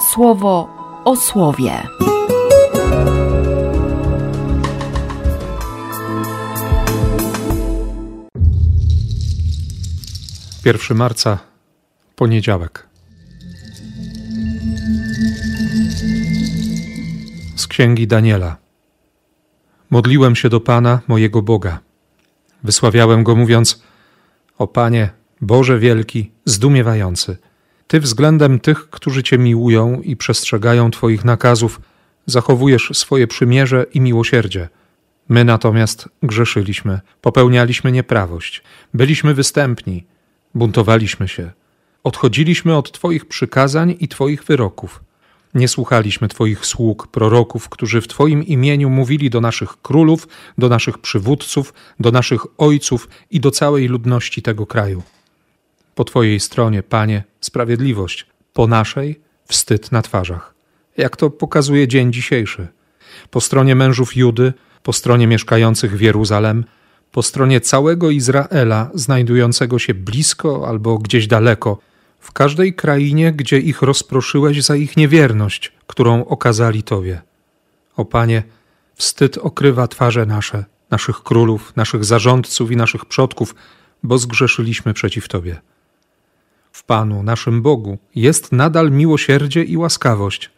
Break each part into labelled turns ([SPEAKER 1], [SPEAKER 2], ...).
[SPEAKER 1] słowo o słowie.
[SPEAKER 2] 1 marca, poniedziałek. Z księgi Daniela. Modliłem się do Pana, mojego Boga. Wysławiałem go, mówiąc: O Panie, Boże wielki, zdumiewający, Ty względem tych, którzy Cię miłują i przestrzegają Twoich nakazów, zachowujesz swoje przymierze i miłosierdzie. My natomiast grzeszyliśmy, popełnialiśmy nieprawość, byliśmy występni Buntowaliśmy się, odchodziliśmy od Twoich przykazań i Twoich wyroków. Nie słuchaliśmy Twoich sług, proroków, którzy w Twoim imieniu mówili do naszych królów, do naszych przywódców, do naszych ojców i do całej ludności tego kraju. Po Twojej stronie, Panie, sprawiedliwość, po naszej wstyd na twarzach. Jak to pokazuje dzień dzisiejszy. Po stronie mężów Judy, po stronie mieszkających w Jeruzalem, po stronie całego Izraela, znajdującego się blisko albo gdzieś daleko, w każdej krainie, gdzie ich rozproszyłeś za ich niewierność, którą okazali Tobie. O Panie, wstyd okrywa twarze nasze, naszych królów, naszych zarządców i naszych przodków, bo zgrzeszyliśmy przeciw Tobie. W Panu, naszym Bogu, jest nadal miłosierdzie i łaskawość.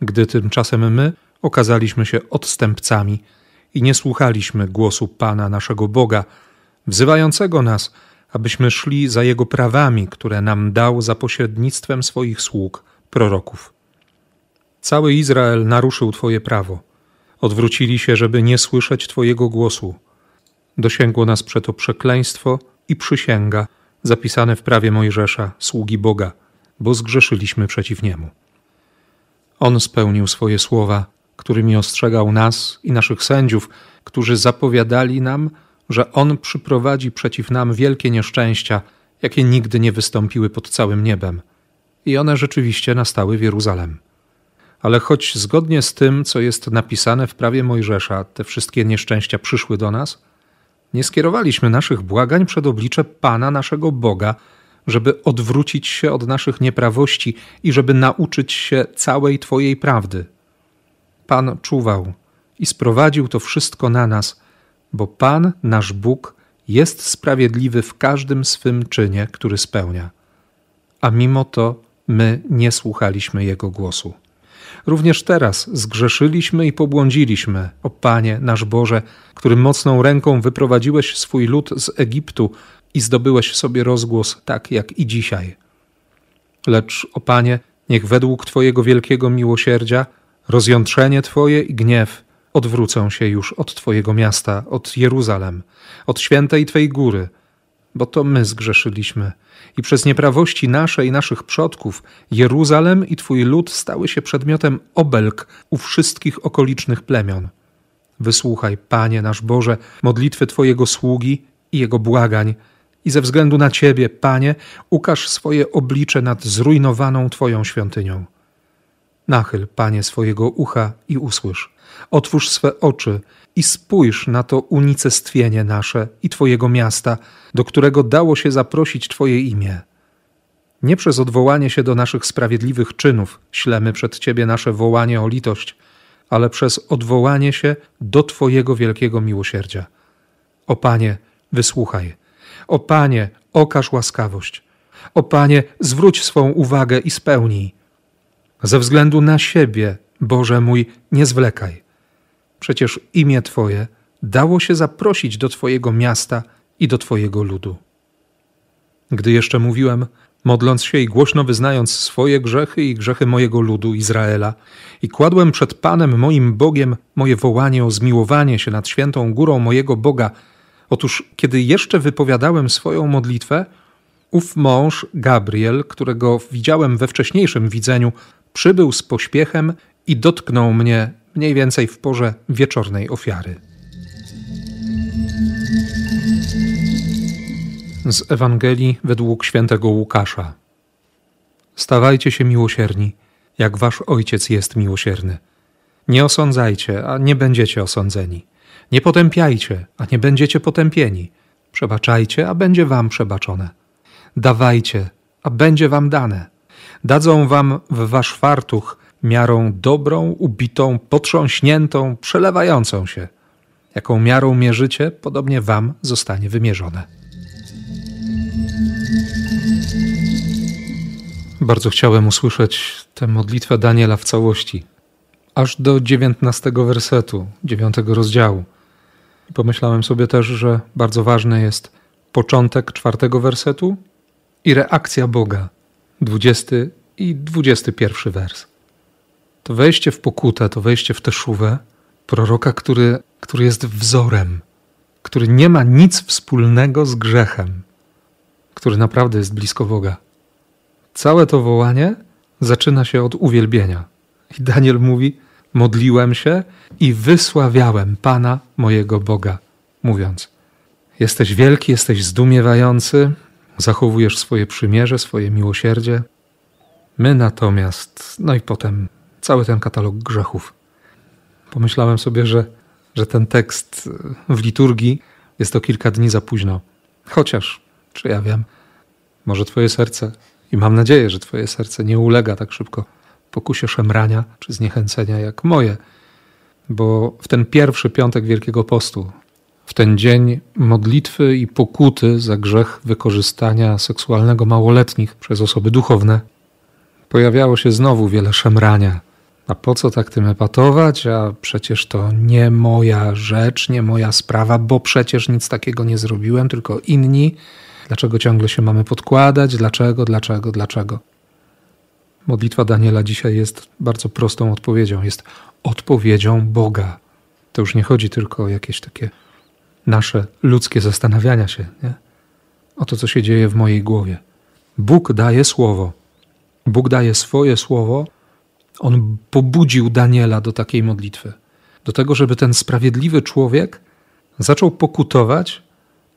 [SPEAKER 2] Gdy tymczasem my okazaliśmy się odstępcami, i nie słuchaliśmy głosu Pana naszego Boga, wzywającego nas, abyśmy szli za Jego prawami, które nam dał za pośrednictwem swoich sług, proroków. Cały Izrael naruszył Twoje prawo. Odwrócili się, żeby nie słyszeć Twojego głosu. Dosięgło nas przeto przekleństwo i przysięga zapisane w prawie Mojżesza, sługi Boga, bo zgrzeszyliśmy przeciw Niemu. On spełnił swoje słowa którymi ostrzegał nas i naszych sędziów, którzy zapowiadali nam, że On przyprowadzi przeciw nam wielkie nieszczęścia, jakie nigdy nie wystąpiły pod całym niebem. I one rzeczywiście nastały w Jeruzalem. Ale choć zgodnie z tym, co jest napisane w prawie Mojżesza, te wszystkie nieszczęścia przyszły do nas, nie skierowaliśmy naszych błagań przed oblicze Pana naszego Boga, żeby odwrócić się od naszych nieprawości i żeby nauczyć się całej Twojej prawdy. Pan czuwał i sprowadził to wszystko na nas, bo Pan, nasz Bóg, jest sprawiedliwy w każdym swym czynie, który spełnia. A mimo to my nie słuchaliśmy Jego głosu. Również teraz zgrzeszyliśmy i pobłądziliśmy, o Panie, nasz Boże, który mocną ręką wyprowadziłeś swój lud z Egiptu i zdobyłeś sobie rozgłos tak jak i dzisiaj. Lecz, o Panie, niech według Twojego wielkiego miłosierdzia Rozjątrzenie Twoje i gniew odwrócą się już od Twojego miasta, od Jeruzalem, od świętej Twej góry, bo to my zgrzeszyliśmy i przez nieprawości nasze i naszych przodków Jeruzalem i Twój lud stały się przedmiotem obelg u wszystkich okolicznych plemion. Wysłuchaj, Panie nasz Boże, modlitwy Twojego sługi i jego błagań, i ze względu na Ciebie, Panie, ukaż swoje oblicze nad zrujnowaną Twoją świątynią. Nachyl, Panie, swojego ucha i usłysz. Otwórz swe oczy i spójrz na to unicestwienie nasze i Twojego miasta, do którego dało się zaprosić Twoje imię. Nie przez odwołanie się do naszych sprawiedliwych czynów ślemy przed Ciebie nasze wołanie o litość, ale przez odwołanie się do Twojego wielkiego miłosierdzia. O Panie, wysłuchaj. O Panie, okaż łaskawość. O Panie, zwróć swą uwagę i spełnij. Ze względu na siebie, Boże mój, nie zwlekaj. Przecież imię Twoje dało się zaprosić do Twojego miasta i do Twojego ludu. Gdy jeszcze mówiłem, modląc się i głośno wyznając swoje grzechy i grzechy mojego ludu Izraela, i kładłem przed Panem moim Bogiem moje wołanie o zmiłowanie się nad świętą górą mojego Boga, otóż kiedy jeszcze wypowiadałem swoją modlitwę, ów mąż, Gabriel, którego widziałem we wcześniejszym widzeniu, przybył z pośpiechem i dotknął mnie mniej więcej w porze wieczornej ofiary. Z Ewangelii według świętego Łukasza. Stawajcie się miłosierni, jak wasz ojciec jest miłosierny. Nie osądzajcie, a nie będziecie osądzeni. Nie potępiajcie, a nie będziecie potępieni. Przebaczajcie, a będzie wam przebaczone. Dawajcie, a będzie wam dane dadzą wam w wasz fartuch miarą dobrą, ubitą, potrząśniętą, przelewającą się. Jaką miarą mierzycie, podobnie wam zostanie wymierzone. Bardzo chciałem usłyszeć tę modlitwę Daniela w całości, aż do dziewiętnastego wersetu, dziewiątego rozdziału. Pomyślałem sobie też, że bardzo ważny jest początek czwartego wersetu i reakcja Boga, dwudziesty i dwudziesty pierwszy wers. To wejście w pokutę, to wejście w teszówę proroka, który, który jest wzorem, który nie ma nic wspólnego z grzechem, który naprawdę jest blisko Boga. Całe to wołanie zaczyna się od uwielbienia. I Daniel mówi: Modliłem się i wysławiałem Pana mojego Boga, mówiąc: Jesteś wielki, jesteś zdumiewający, zachowujesz swoje przymierze, swoje miłosierdzie. My natomiast, no i potem cały ten katalog grzechów. Pomyślałem sobie, że, że ten tekst w liturgii jest to kilka dni za późno. Chociaż, czy ja wiem, może Twoje serce, i mam nadzieję, że Twoje serce nie ulega tak szybko pokusie szemrania czy zniechęcenia jak moje, bo w ten pierwszy piątek Wielkiego Postu, w ten dzień modlitwy i pokuty za grzech wykorzystania seksualnego małoletnich przez osoby duchowne, pojawiało się znowu wiele szemrania. A po co tak tym epatować? A przecież to nie moja rzecz, nie moja sprawa, bo przecież nic takiego nie zrobiłem, tylko inni. Dlaczego ciągle się mamy podkładać? Dlaczego, dlaczego, dlaczego? Modlitwa Daniela dzisiaj jest bardzo prostą odpowiedzią. Jest odpowiedzią Boga. To już nie chodzi tylko o jakieś takie nasze ludzkie zastanawiania się nie? o to, co się dzieje w mojej głowie. Bóg daje słowo. Bóg daje swoje słowo. On pobudził Daniela do takiej modlitwy. Do tego, żeby ten sprawiedliwy człowiek zaczął pokutować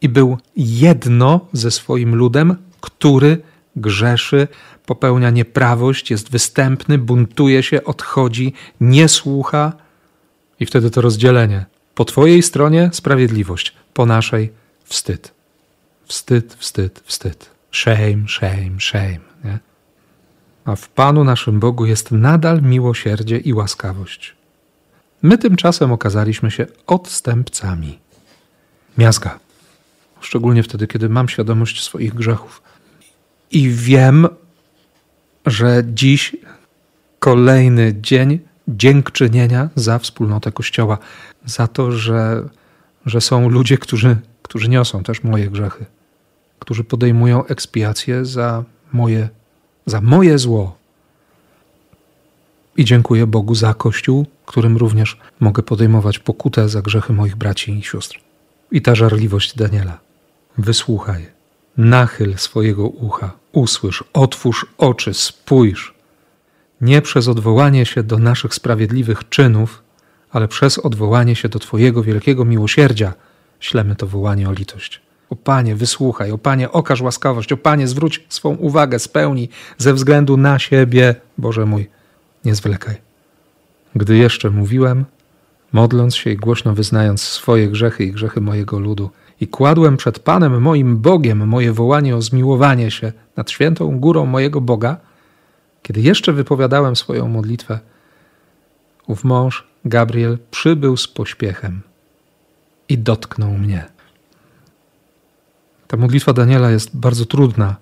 [SPEAKER 2] i był jedno ze swoim ludem, który grzeszy, popełnia nieprawość, jest występny, buntuje się, odchodzi, nie słucha. I wtedy to rozdzielenie. Po Twojej stronie sprawiedliwość, po naszej wstyd. Wstyd, wstyd, wstyd. Shame, shame, shame. Nie? A w Panu naszym Bogu jest nadal miłosierdzie i łaskawość. My tymczasem okazaliśmy się odstępcami. Miazga. Szczególnie wtedy, kiedy mam świadomość swoich grzechów. I wiem, że dziś kolejny dzień dziękczynienia za wspólnotę Kościoła, za to, że, że są ludzie, którzy, którzy niosą też moje grzechy, którzy podejmują ekspiację za moje, za moje zło. I dziękuję Bogu za Kościół, którym również mogę podejmować pokutę za grzechy moich braci i sióstr. I ta żarliwość Daniela. Wysłuchaj Nachyl swojego ucha, usłysz, otwórz oczy, spójrz. Nie przez odwołanie się do naszych sprawiedliwych czynów, ale przez odwołanie się do Twojego wielkiego miłosierdzia ślemy to wołanie o litość. O Panie, wysłuchaj, o Panie, okaż łaskawość, o Panie, zwróć swą uwagę, spełnij ze względu na siebie, Boże mój, nie zwlekaj. Gdy jeszcze mówiłem, modląc się i głośno wyznając swoje grzechy i grzechy mojego ludu, i kładłem przed Panem moim Bogiem moje wołanie o zmiłowanie się nad świętą górą mojego Boga, kiedy jeszcze wypowiadałem swoją modlitwę, ów mąż, Gabriel, przybył z pośpiechem i dotknął mnie. Ta modlitwa Daniela jest bardzo trudna,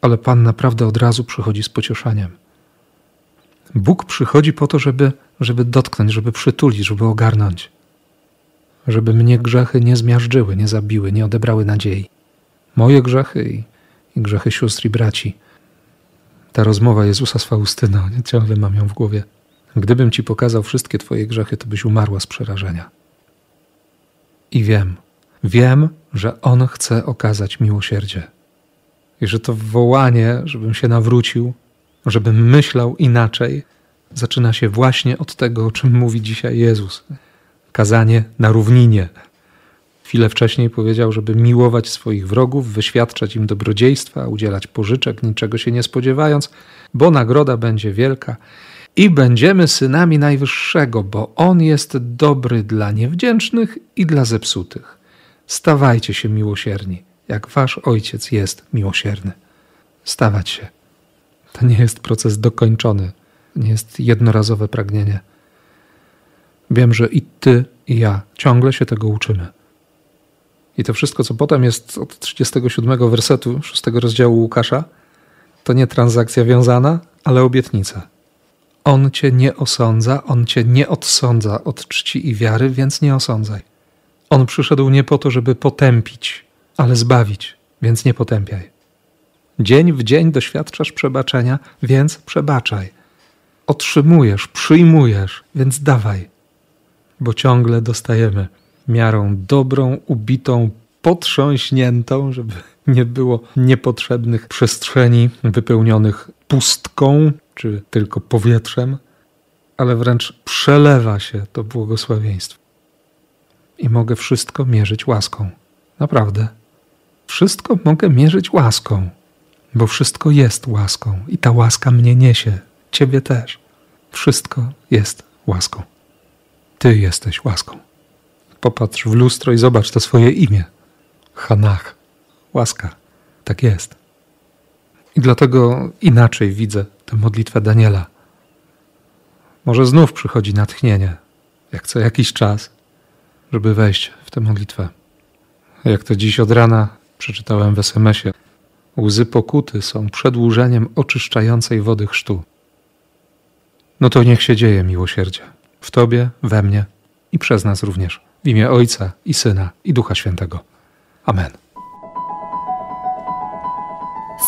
[SPEAKER 2] ale Pan naprawdę od razu przychodzi z pocieszaniem. Bóg przychodzi po to, żeby, żeby dotknąć, żeby przytulić, żeby ogarnąć żeby mnie grzechy nie zmiażdżyły, nie zabiły, nie odebrały nadziei. Moje grzechy i, i grzechy sióstr i braci. Ta rozmowa Jezusa z Faustyną, ciągle mam ją w głowie. Gdybym ci pokazał wszystkie twoje grzechy, to byś umarła z przerażenia. I wiem, wiem, że On chce okazać miłosierdzie. I że to wołanie, żebym się nawrócił, żebym myślał inaczej, zaczyna się właśnie od tego, o czym mówi dzisiaj Jezus kazanie na równinie. Chwilę wcześniej powiedział, żeby miłować swoich wrogów, wyświadczać im dobrodziejstwa, udzielać pożyczek, niczego się nie spodziewając, bo nagroda będzie wielka i będziemy synami Najwyższego, bo On jest dobry dla niewdzięcznych i dla zepsutych. Stawajcie się miłosierni, jak Wasz Ojciec jest miłosierny. Stawać się. To nie jest proces dokończony, nie jest jednorazowe pragnienie. Wiem, że i ty, i ja ciągle się tego uczymy. I to wszystko, co potem jest od 37 wersetu 6 rozdziału Łukasza, to nie transakcja wiązana, ale obietnica. On cię nie osądza, on cię nie odsądza od czci i wiary, więc nie osądzaj. On przyszedł nie po to, żeby potępić, ale zbawić, więc nie potępiaj. Dzień w dzień doświadczasz przebaczenia, więc przebaczaj. Otrzymujesz, przyjmujesz, więc dawaj, bo ciągle dostajemy miarą dobrą, ubitą, potrząśniętą, żeby nie było niepotrzebnych przestrzeni wypełnionych pustką czy tylko powietrzem, ale wręcz przelewa się to błogosławieństwo. I mogę wszystko mierzyć łaską. Naprawdę. Wszystko mogę mierzyć łaską, bo wszystko jest łaską i ta łaska mnie niesie, ciebie też. Wszystko jest łaską. Ty jesteś łaską. Popatrz w lustro i zobacz to swoje imię. Hanach. Łaska. Tak jest. I dlatego inaczej widzę tę modlitwę Daniela. Może znów przychodzi natchnienie, jak co jakiś czas, żeby wejść w tę modlitwę. Jak to dziś od rana przeczytałem w SMS-ie. Łzy pokuty są przedłużeniem oczyszczającej wody chrztu. No to niech się dzieje miłosierdzie. W Tobie, we mnie i przez nas również. W imię Ojca i Syna i Ducha Świętego. Amen.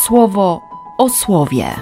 [SPEAKER 1] Słowo o słowie.